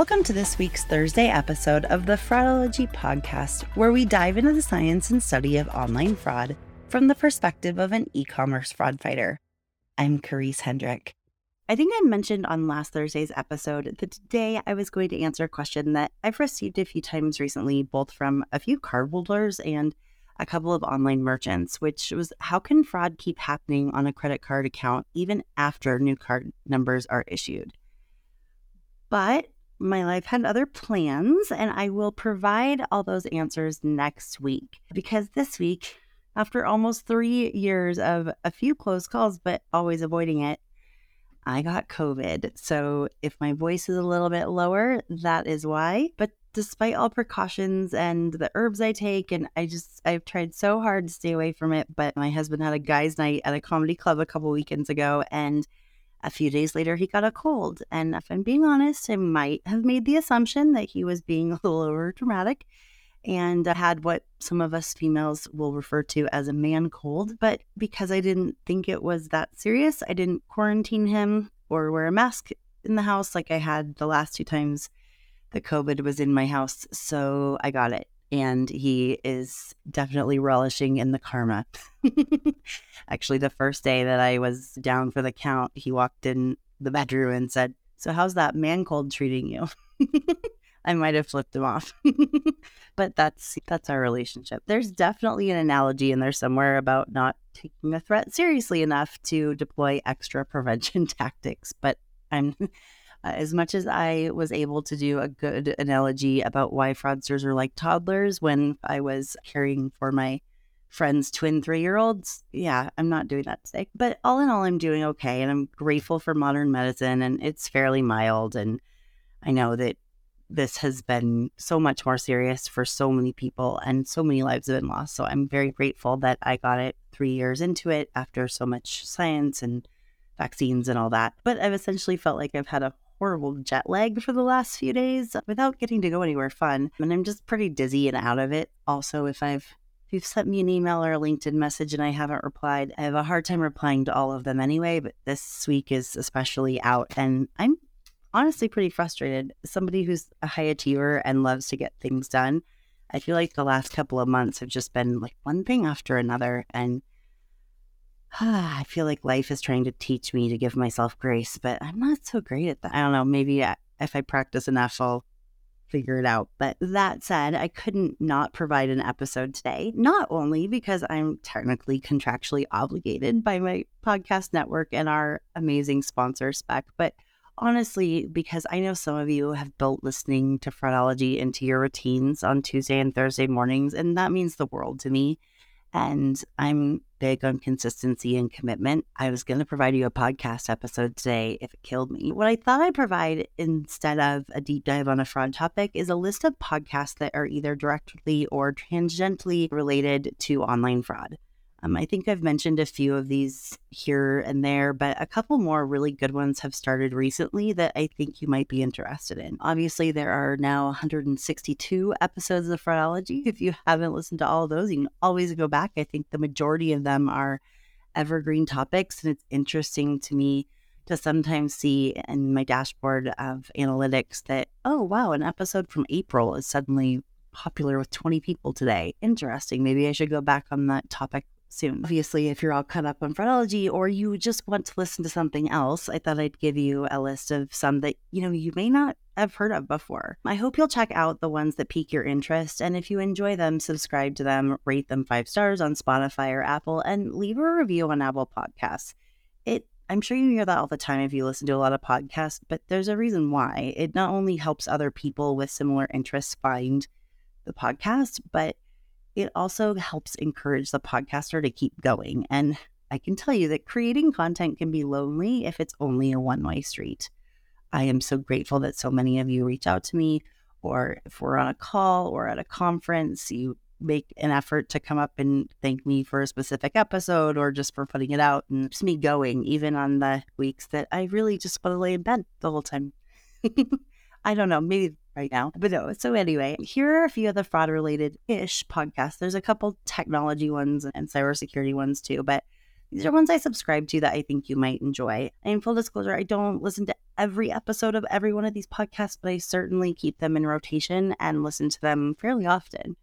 Welcome to this week's Thursday episode of the Fraudology podcast, where we dive into the science and study of online fraud from the perspective of an e commerce fraud fighter. I'm Karisse Hendrick. I think I mentioned on last Thursday's episode that today I was going to answer a question that I've received a few times recently, both from a few cardholders and a couple of online merchants, which was how can fraud keep happening on a credit card account even after new card numbers are issued? But my life had other plans, and I will provide all those answers next week because this week, after almost three years of a few close calls, but always avoiding it, I got COVID. So if my voice is a little bit lower, that is why. But despite all precautions and the herbs I take, and I just, I've tried so hard to stay away from it. But my husband had a guy's night at a comedy club a couple weekends ago, and a few days later, he got a cold. And if I'm being honest, I might have made the assumption that he was being a little over dramatic and had what some of us females will refer to as a man cold. But because I didn't think it was that serious, I didn't quarantine him or wear a mask in the house like I had the last two times the COVID was in my house. So I got it and he is definitely relishing in the karma. Actually, the first day that I was down for the count, he walked in the bedroom and said, So, how's that man cold treating you? I might have flipped him off. but that's that's our relationship. There's definitely an analogy in there somewhere about not taking a threat seriously enough to deploy extra prevention tactics, but I'm uh, as much as I was able to do a good analogy about why fraudsters are like toddlers when I was caring for my friend's twin three year olds, yeah, I'm not doing that today. But all in all, I'm doing okay. And I'm grateful for modern medicine and it's fairly mild. And I know that this has been so much more serious for so many people and so many lives have been lost. So I'm very grateful that I got it three years into it after so much science and vaccines and all that. But I've essentially felt like I've had a horrible jet lag for the last few days without getting to go anywhere fun. And I'm just pretty dizzy and out of it. Also, if I've if you've sent me an email or a LinkedIn message and I haven't replied, I have a hard time replying to all of them anyway, but this week is especially out and I'm honestly pretty frustrated. Somebody who's a high achiever and loves to get things done. I feel like the last couple of months have just been like one thing after another and I feel like life is trying to teach me to give myself grace, but I'm not so great at that. I don't know. Maybe if I practice enough, I'll figure it out. But that said, I couldn't not provide an episode today, not only because I'm technically contractually obligated by my podcast network and our amazing sponsor, Spec, but honestly, because I know some of you have built listening to Fraudology into your routines on Tuesday and Thursday mornings, and that means the world to me. And I'm big on consistency and commitment. I was going to provide you a podcast episode today if it killed me. What I thought I'd provide instead of a deep dive on a fraud topic is a list of podcasts that are either directly or tangentially related to online fraud. Um, I think I've mentioned a few of these here and there, but a couple more really good ones have started recently that I think you might be interested in. Obviously, there are now 162 episodes of Fraudology. If you haven't listened to all of those, you can always go back. I think the majority of them are evergreen topics, and it's interesting to me to sometimes see in my dashboard of analytics that, oh, wow, an episode from April is suddenly popular with 20 people today. Interesting. Maybe I should go back on that topic soon. Obviously, if you're all caught up on fraudology or you just want to listen to something else, I thought I'd give you a list of some that, you know, you may not have heard of before. I hope you'll check out the ones that pique your interest. And if you enjoy them, subscribe to them, rate them five stars on Spotify or Apple, and leave a review on Apple Podcasts. It I'm sure you hear that all the time if you listen to a lot of podcasts, but there's a reason why. It not only helps other people with similar interests find the podcast, but it also helps encourage the podcaster to keep going. And I can tell you that creating content can be lonely if it's only a one way street. I am so grateful that so many of you reach out to me or if we're on a call or at a conference, you make an effort to come up and thank me for a specific episode or just for putting it out and just me going, even on the weeks that I really just want to lay in bed the whole time. I don't know, maybe right now, but no. So, anyway, here are a few of the fraud related ish podcasts. There's a couple technology ones and cybersecurity ones too, but these are ones I subscribe to that I think you might enjoy. And full disclosure, I don't listen to every episode of every one of these podcasts, but I certainly keep them in rotation and listen to them fairly often.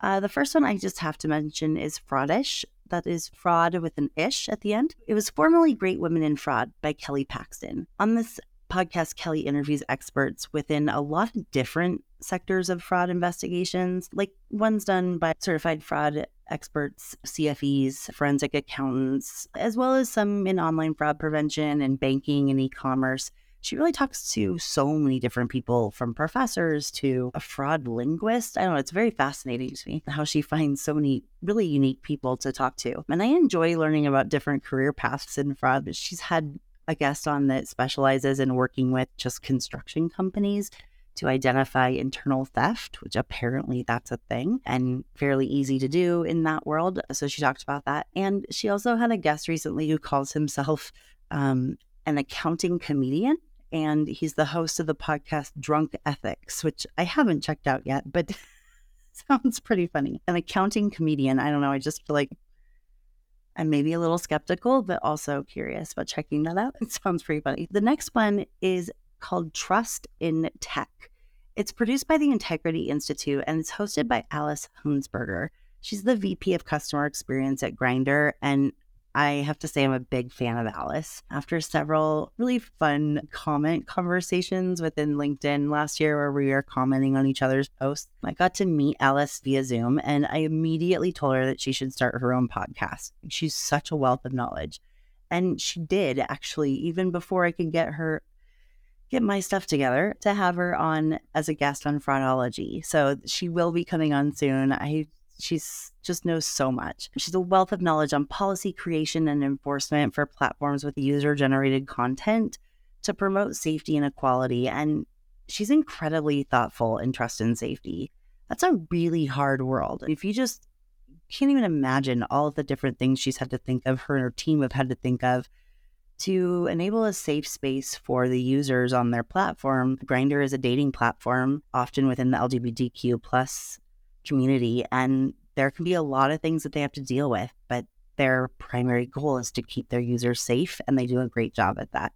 Uh, the first one I just have to mention is Fraudish. That is fraud with an ish at the end. It was formerly Great Women in Fraud by Kelly Paxton. On this podcast, Kelly interviews experts within a lot of different sectors of fraud investigations, like ones done by certified fraud experts, CFEs, forensic accountants, as well as some in online fraud prevention and banking and e commerce. She really talks to so many different people, from professors to a fraud linguist. I don't know, it's very fascinating to me how she finds so many really unique people to talk to. And I enjoy learning about different career paths in fraud. But she's had a guest on that specializes in working with just construction companies to identify internal theft, which apparently that's a thing and fairly easy to do in that world. So she talked about that. And she also had a guest recently who calls himself um, an accounting comedian. And he's the host of the podcast Drunk Ethics, which I haven't checked out yet, but sounds pretty funny. An accounting comedian. I don't know. I just feel like I'm maybe a little skeptical, but also curious about checking that out. It sounds pretty funny. The next one is called Trust in Tech. It's produced by the Integrity Institute and it's hosted by Alice Hunsberger. She's the VP of Customer Experience at Grindr, and I have to say I'm a big fan of Alice. After several really fun comment conversations within LinkedIn last year where we were commenting on each other's posts, I got to meet Alice via Zoom and I immediately told her that she should start her own podcast. She's such a wealth of knowledge. And she did actually, even before I could get her get my stuff together to have her on as a guest on fraudology. So she will be coming on soon. I she's just knows so much. She's a wealth of knowledge on policy creation and enforcement for platforms with user generated content to promote safety and equality and she's incredibly thoughtful in trust and safety. That's a really hard world. If you just can't even imagine all of the different things she's had to think of, her and her team have had to think of to enable a safe space for the users on their platform. Grindr is a dating platform, often within the LGBTQ plus community, and there can be a lot of things that they have to deal with, but their primary goal is to keep their users safe, and they do a great job at that.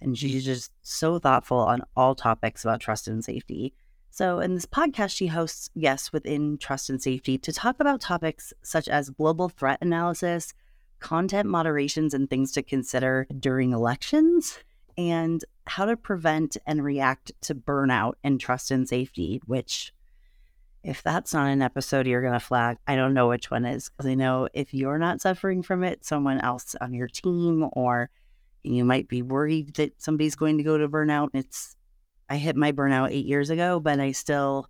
And she's just so thoughtful on all topics about trust and safety. So, in this podcast, she hosts guests within trust and safety to talk about topics such as global threat analysis, content moderations and things to consider during elections, and how to prevent and react to burnout and trust and safety, which if that's not an episode you're going to flag, I don't know which one is. Because I know if you're not suffering from it, someone else on your team, or you might be worried that somebody's going to go to burnout. It's, I hit my burnout eight years ago, but I still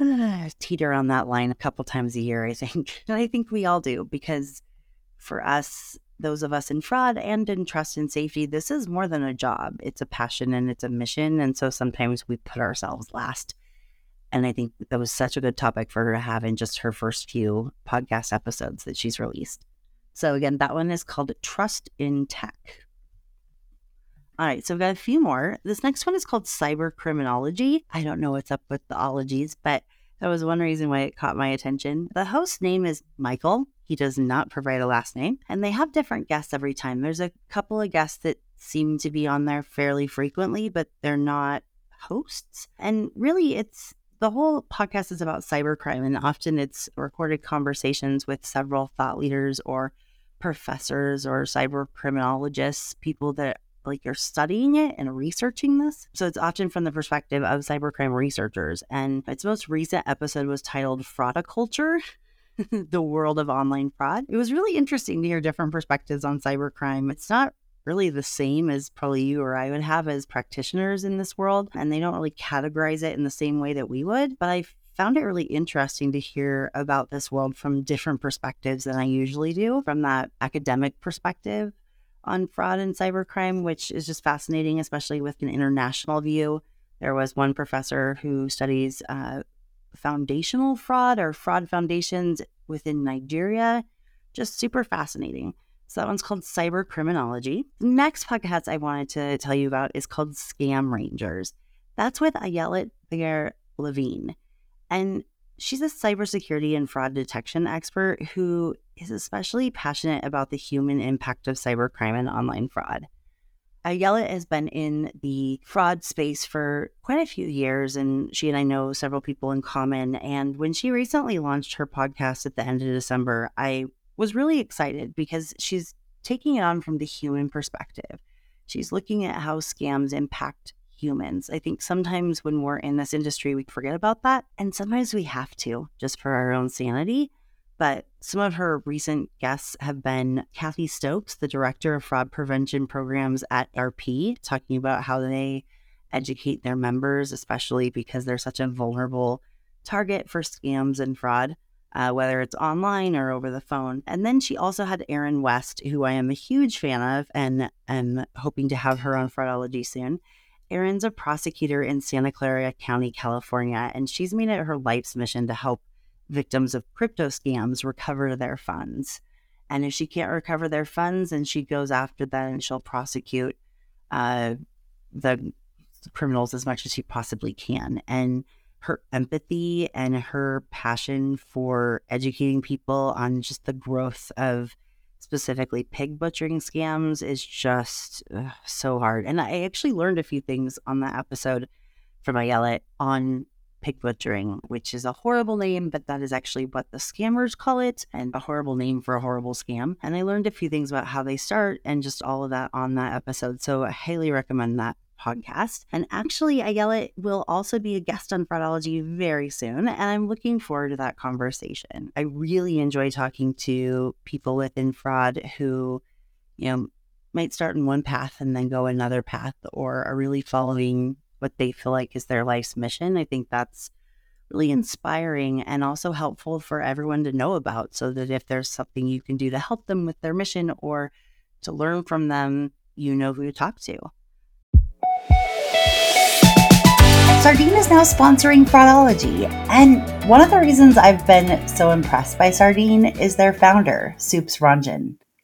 uh, teeter on that line a couple times a year, I think. And I think we all do because for us, those of us in fraud and in trust and safety, this is more than a job. It's a passion and it's a mission. And so sometimes we put ourselves last. And I think that was such a good topic for her to have in just her first few podcast episodes that she's released. So, again, that one is called Trust in Tech. All right, so we've got a few more. This next one is called Cyber Criminology. I don't know what's up with the ologies, but that was one reason why it caught my attention. The host name is Michael. He does not provide a last name, and they have different guests every time. There's a couple of guests that seem to be on there fairly frequently, but they're not hosts. And really, it's the whole podcast is about cybercrime, and often it's recorded conversations with several thought leaders or professors or cyber criminologists, people that like you're studying it and researching this. So it's often from the perspective of cybercrime researchers. And its most recent episode was titled Fraudiculture. the world of online fraud. It was really interesting to hear different perspectives on cybercrime. It's not really the same as probably you or I would have as practitioners in this world, and they don't really categorize it in the same way that we would. But I found it really interesting to hear about this world from different perspectives than I usually do, from that academic perspective on fraud and cybercrime, which is just fascinating, especially with an international view There was one professor who studies uh, foundational fraud or fraud foundations within Nigeria. Just super fascinating. So that one's called Cyber Criminology. The next podcast I wanted to tell you about is called Scam Rangers. That's with Ayelet Bear Levine. And she's a cybersecurity and fraud detection expert who is especially passionate about the human impact of cybercrime and online fraud. Ayelet has been in the fraud space for quite a few years, and she and I know several people in common. And when she recently launched her podcast at the end of December, I was really excited because she's taking it on from the human perspective. She's looking at how scams impact humans. I think sometimes when we're in this industry, we forget about that. And sometimes we have to just for our own sanity. But some of her recent guests have been Kathy Stokes, the director of fraud prevention programs at AARP, talking about how they educate their members, especially because they're such a vulnerable target for scams and fraud. Uh, whether it's online or over the phone. And then she also had Erin West, who I am a huge fan of and am hoping to have her on Fraudology soon. Erin's a prosecutor in Santa Clara County, California, and she's made it her life's mission to help victims of crypto scams recover their funds. And if she can't recover their funds, and she goes after them she'll prosecute uh, the criminals as much as she possibly can. And her empathy and her passion for educating people on just the growth of specifically pig butchering scams is just uh, so hard. And I actually learned a few things on that episode from Ayelet on pig butchering, which is a horrible name, but that is actually what the scammers call it, and a horrible name for a horrible scam. And I learned a few things about how they start and just all of that on that episode. So I highly recommend that podcast. And actually, Ayelet will also be a guest on Fraudology very soon, and I'm looking forward to that conversation. I really enjoy talking to people within fraud who, you know, might start in one path and then go another path or are really following what they feel like is their life's mission. I think that's really inspiring and also helpful for everyone to know about so that if there's something you can do to help them with their mission or to learn from them, you know who to talk to. Sardine is now sponsoring Fraudology. And one of the reasons I've been so impressed by Sardine is their founder, Soups Ranjan.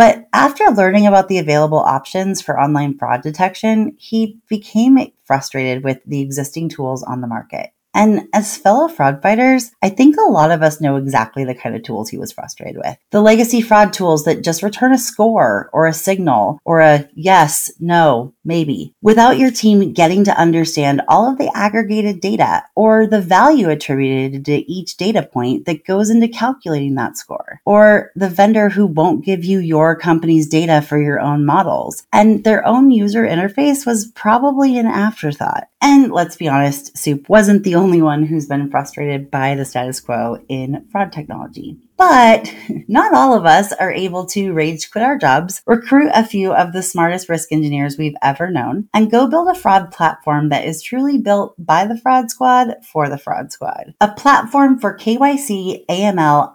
But after learning about the available options for online fraud detection, he became frustrated with the existing tools on the market. And as fellow fraud fighters, I think a lot of us know exactly the kind of tools he was frustrated with. The legacy fraud tools that just return a score or a signal or a yes, no, maybe, without your team getting to understand all of the aggregated data or the value attributed to each data point that goes into calculating that score, or the vendor who won't give you your company's data for your own models. And their own user interface was probably an afterthought. And let's be honest, Soup wasn't the only one who's been frustrated by the status quo in fraud technology. But not all of us are able to rage quit our jobs, recruit a few of the smartest risk engineers we've ever known, and go build a fraud platform that is truly built by the fraud squad for the fraud squad. A platform for KYC, AML,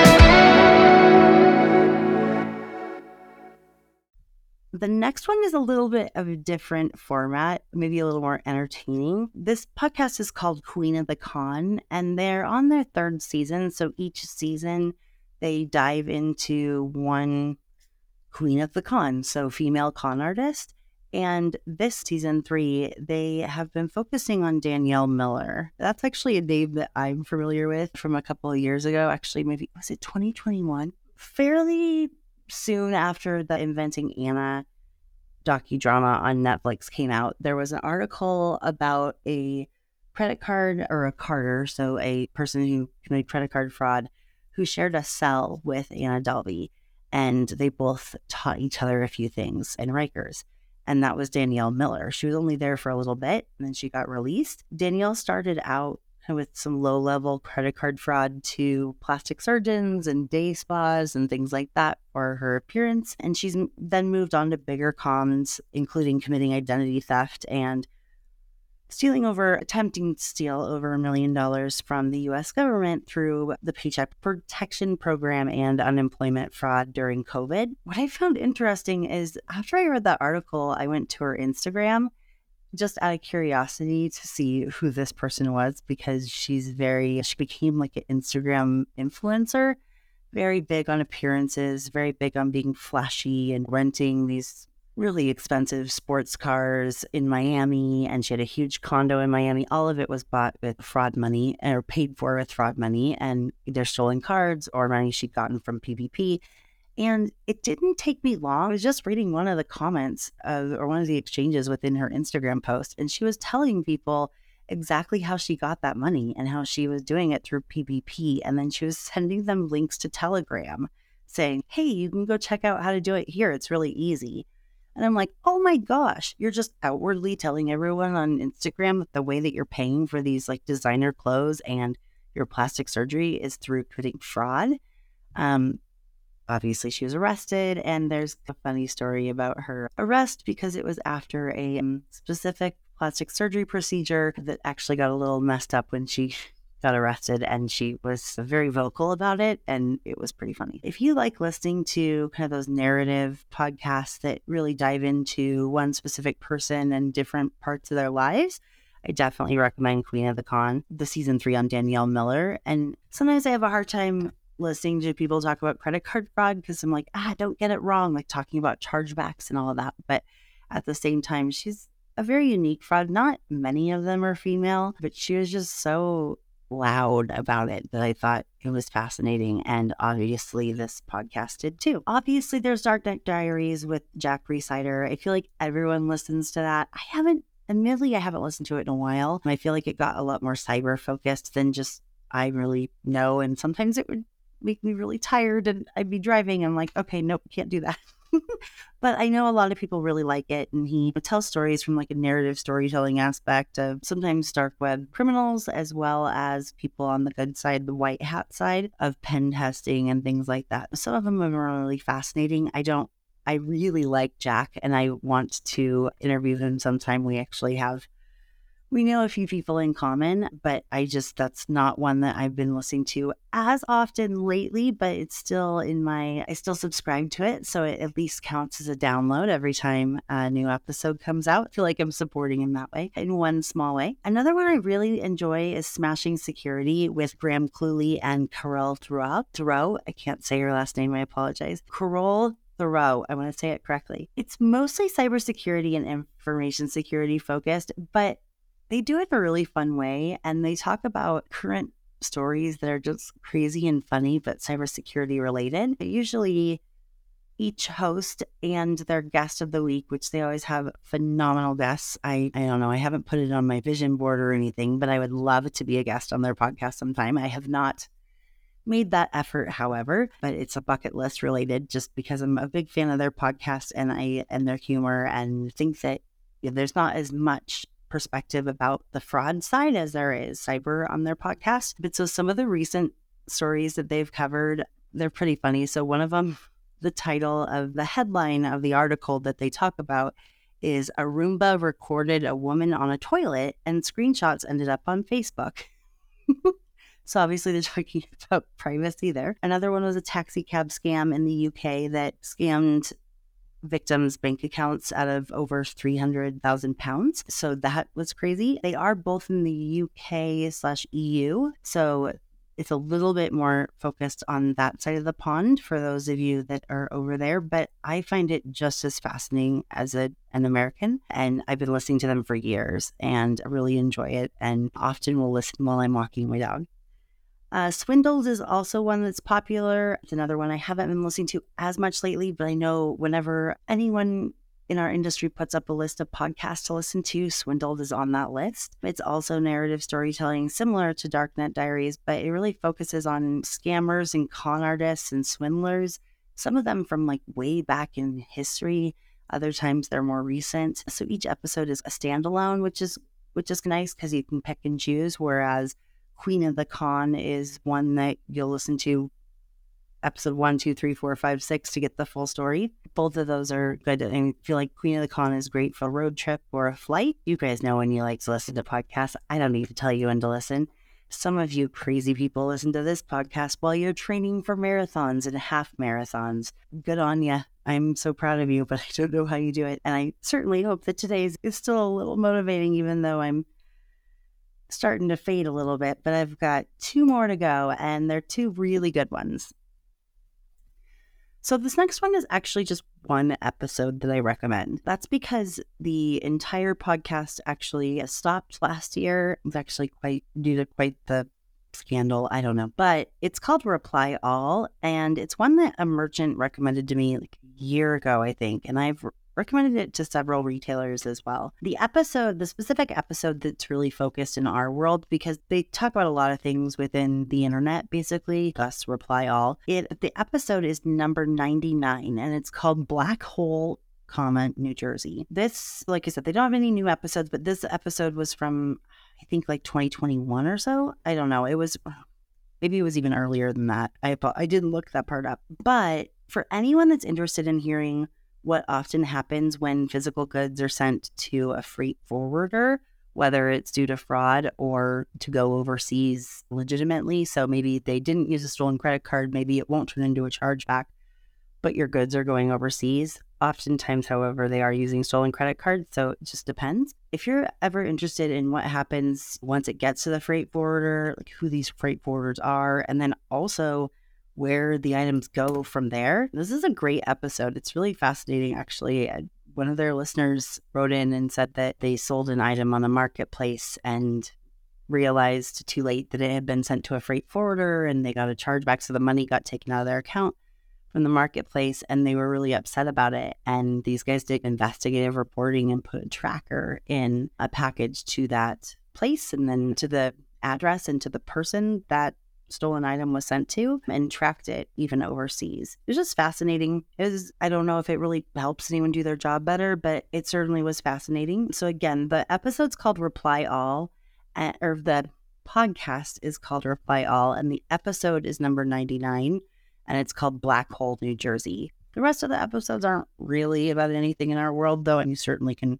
The next one is a little bit of a different format, maybe a little more entertaining. This podcast is called Queen of the Con, and they're on their third season. So each season, they dive into one Queen of the Con, so female con artist. And this season three, they have been focusing on Danielle Miller. That's actually a name that I'm familiar with from a couple of years ago. Actually, maybe was it 2021? Fairly soon after the Inventing Anna docudrama on Netflix came out, there was an article about a credit card or a carder, so a person who committed credit card fraud, who shared a cell with Anna Delvey. And they both taught each other a few things in Rikers and that was Danielle Miller. She was only there for a little bit and then she got released. Danielle started out with some low level credit card fraud to plastic surgeons and day spas and things like that for her appearance. And she's then moved on to bigger cons, including committing identity theft and stealing over, attempting to steal over a million dollars from the US government through the Paycheck Protection Program and unemployment fraud during COVID. What I found interesting is after I read that article, I went to her Instagram just out of curiosity to see who this person was because she's very, she became like an Instagram influencer. Very big on appearances, very big on being flashy and renting these really expensive sports cars in Miami, and she had a huge condo in Miami. All of it was bought with fraud money or paid for with fraud money, and either stolen cards or money she'd gotten from PPP. And it didn't take me long. I was just reading one of the comments of, or one of the exchanges within her Instagram post, and she was telling people exactly how she got that money and how she was doing it through PPP. And then she was sending them links to Telegram saying, Hey, you can go check out how to do it here. It's really easy. And I'm like, oh my gosh, you're just outwardly telling everyone on Instagram that the way that you're paying for these like designer clothes and your plastic surgery is through committing fraud. Um, obviously, she was arrested, and there's a funny story about her arrest because it was after a um, specific plastic surgery procedure that actually got a little messed up when she got arrested and she was very vocal about it and it was pretty funny. If you like listening to kind of those narrative podcasts that really dive into one specific person and different parts of their lives, I definitely recommend Queen of the Con, the season three on Danielle Miller. And sometimes I have a hard time listening to people talk about credit card fraud because I'm like, ah, don't get it wrong, like talking about chargebacks and all of that. But at the same time, she's a very unique fraud. Not many of them are female, but she was just so loud about it that I thought it was fascinating. And obviously, this podcast did too. Obviously, there's Darknet Diaries with Jack Rhysider. I feel like everyone listens to that. I haven't, admittedly, I haven't listened to it in a while. I feel like it got a lot more cyber focused than just I really know. And sometimes it would make me really tired and I'd be driving. I'm like, okay, nope, can't do that. but I know a lot of people really like it. And he tells stories from like a narrative storytelling aspect of sometimes dark web criminals, as well as people on the good side, the white hat side of pen testing and things like that. Some of them are really fascinating. I don't I really like Jack and I want to interview him sometime. We actually have we know a few people in common, but I just, that's not one that I've been listening to as often lately, but it's still in my, I still subscribe to it. So it at least counts as a download every time a new episode comes out. I feel like I'm supporting him that way in one small way. Another one I really enjoy is Smashing Security with Graham Cluley and Carol Thoreau. Thoreau, I can't say her last name, I apologize. Carol Thoreau. I want to say it correctly. It's mostly cybersecurity and information security focused, but they do it in a really fun way. And they talk about current stories that are just crazy and funny, but cybersecurity related. Usually, each host and their guest of the week, which they always have phenomenal guests. I, I don't know, I haven't put it on my vision board or anything, but I would love to be a guest on their podcast sometime. I have not made that effort, however, but it's a bucket list related just because I'm a big fan of their podcast and I and their humor and think that there's not as much perspective about the fraud side as there is cyber on their podcast. But so some of the recent stories that they've covered, they're pretty funny. So one of them, the title of the headline of the article that they talk about is a Roomba recorded a woman on a toilet and screenshots ended up on Facebook. so obviously they're talking about privacy there. Another one was a taxi cab scam in the UK that scammed victims' bank accounts out of over 300,000 pounds. So that was crazy. They are both in the UK slash EU. So It's a little bit more focused on that side of the pond for those of you that are over there, but I find it just as fascinating as a, an American. And I've been listening to them for years and I really enjoy it and often will listen while I'm walking my dog. Uh, Swindled is also one that's popular. It's another one I haven't been listening to as much lately, but I know whenever anyone in our industry puts up a list of podcasts to listen to, Swindled is on that list. It's also narrative storytelling similar to Darknet Diaries, but it really focuses on scammers and con artists and swindlers, some of them from like way back in history. Other times they're more recent. So each episode is a standalone, which is which is nice because you can pick and choose. Whereas Queen of the Con is one that you'll listen to episode one, two, three, four, five, six to get the full story. Both of those are good. I feel like Queen of the Con is great for a road trip or a flight. You guys know when you like to listen to podcasts. I don't need to tell you when to listen. Some of you crazy people listen to this podcast while you're training for marathons and half marathons. Good on you. I'm so proud of you, but I don't know how you do it. And I certainly hope that today's is still a little motivating, even though I'm starting to fade a little bit. But I've got two more to go, and they're two really good ones. So, this next one is actually just one episode that I recommend. That's because the entire podcast actually stopped last year. It was actually quite due to quite the scandal. I don't know. But it's called Reply All. And it's one that a merchant recommended to me like a year ago, I think. And I've recommended it to several retailers as well. The episode, the specific episode that's really focused in our world, because they talk about a lot of things within the internet, basically, Gus Reply All. It the episode is number 99 and it's called Black Hole comma New Jersey. This, like I said, they don't have any new episodes, but this episode was from I think like 2021 or so. I don't know. It was maybe it was even earlier than that. I I didn't look that part up. But for anyone that's interested in hearing what often happens when physical goods are sent to a freight forwarder, whether it's due to fraud or to go overseas legitimately. So maybe they didn't use a stolen credit card, maybe it won't turn into a chargeback, but your goods are going overseas. Oftentimes, however, they are using stolen credit cards, so it just depends. If you're ever interested in what happens once it gets to the freight forwarder, like who these freight forwarders are, and then also where the items go from there. This is a great episode. It's really fascinating, actually. One of their listeners wrote in and said that they sold an item on a marketplace and realized too late that it had been sent to a freight forwarder and they got a chargeback. So the money got taken out of their account from the marketplace and they were really upset about it. And these guys did investigative reporting and put a tracker in a package to that place and then to the address and to the person that stolen item was sent to and tracked it even overseas. It was just fascinating. It was, I don't know if it really helps anyone do their job better, but it certainly was fascinating. So, again, the episode's called Reply All, eh, or the podcast is called Reply All, and the episode is number 99, and it's called Black Hole, New Jersey. The rest of the episodes aren't really about anything in our world, though, and you certainly can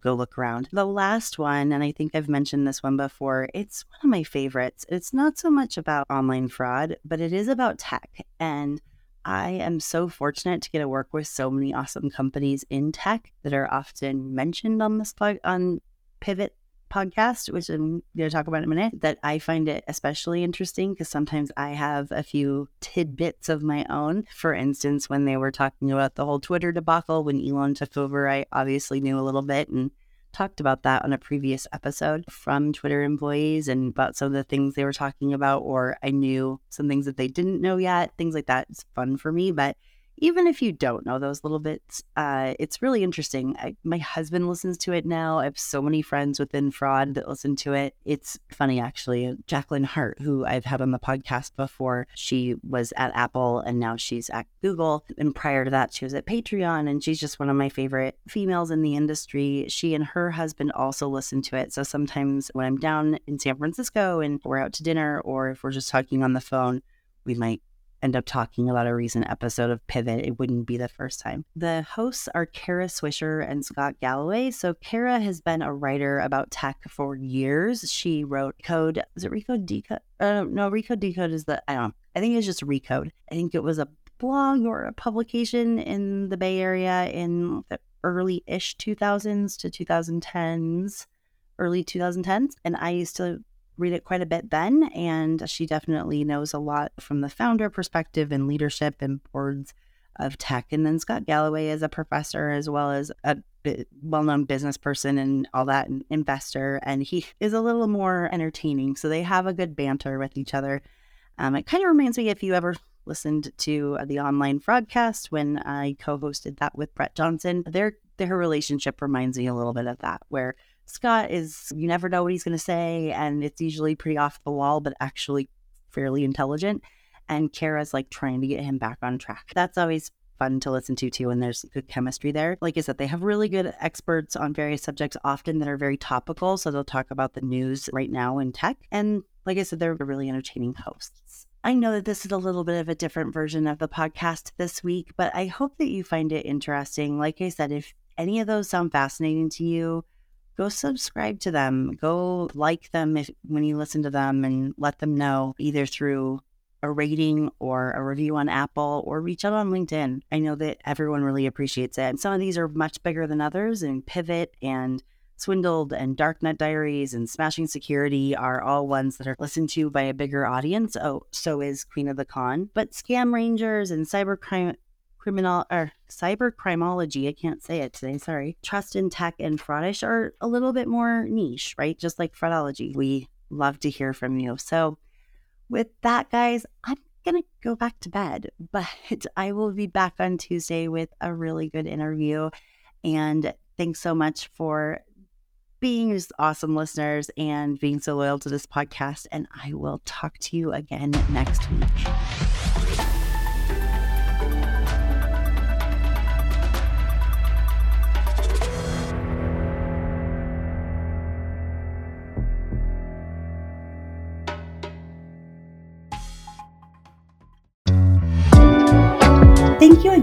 go look around. The last one, and I think I've mentioned this one before, it's one of my favorites. It's not so much about online fraud, but it is about tech. And I am so fortunate to get to work with so many awesome companies in tech that are often mentioned on this plug on Pivot podcast, which I'm going to talk about in a minute, that I find it especially interesting because sometimes I have a few tidbits of my own. For instance, when they were talking about the whole Twitter debacle when Elon took over, I obviously knew a little bit and talked about that on a previous episode from Twitter employees and about some of the things they were talking about, or I knew some things that they didn't know yet, things like that. It's fun for me, but even if you don't know those little bits, uh, it's really interesting. I, my husband listens to it now. I have so many friends within fraud that listen to it. It's funny, actually. Jacqueline Hart, who I've had on the podcast before, she was at Apple and now she's at Google. And prior to that, she was at Patreon. And she's just one of my favorite females in the industry. She and her husband also listen to it. So sometimes when I'm down in San Francisco and we're out to dinner, or if we're just talking on the phone, we might end up talking about a recent episode of Pivot, it wouldn't be the first time. The hosts are Kara Swisher and Scott Galloway. So Kara has been a writer about tech for years. She wrote Code. Is it Recode Decode? Uh, no, Recode Decode is the I don't know. I think it's just Recode. I think it was a blog or a publication in the Bay Area in the early-ish 2000s to 2010s, early 2010s, and I used to read it quite a bit then, and she definitely knows a lot from the founder perspective and leadership and boards of tech. And then Scott Galloway is a professor as well as a well known business person and all that, and investor. And he is a little more entertaining. So they have a good banter with each other. Um, it kind of reminds me if you ever listened to the online broadcast when I co-hosted that with Brett Johnson. Their their relationship reminds me a little bit of that, where Scott is you never know what he's going to say, and it's usually pretty off the wall, but actually fairly intelligent. And Kara's like trying to get him back on track. That's always fun to listen to too, and there's good chemistry there. Like I said, they have really good experts on various subjects, often that are very topical. So they'll talk about the news right now in tech. And like I said, they're really entertaining hosts. I know that this is a little bit of a different version of the podcast this week, but I hope that you find it interesting. Like I said, if any of those sound fascinating to you, go subscribe to them. Go like them if when you listen to them and let them know either through a rating or a review on Apple or reach out on LinkedIn. I know that everyone really appreciates it. And some of these are much bigger than others, and Pivot and Swindled and Darknet Diaries and Smashing Security are all ones that are listened to by a bigger audience. Oh, so is Queen of the Con. But Scam Rangers and Cybercrime criminal or cyber crimology, I can't say it today, sorry. Trust in tech and fraudish are a little bit more niche, right? Just like fraudology. We love to hear from you. So with that, guys, I'm going to go back to bed, but I will be back on Tuesday with a really good interview. And thanks so much for being just awesome listeners and being so loyal to this podcast. And I will talk to you again next week.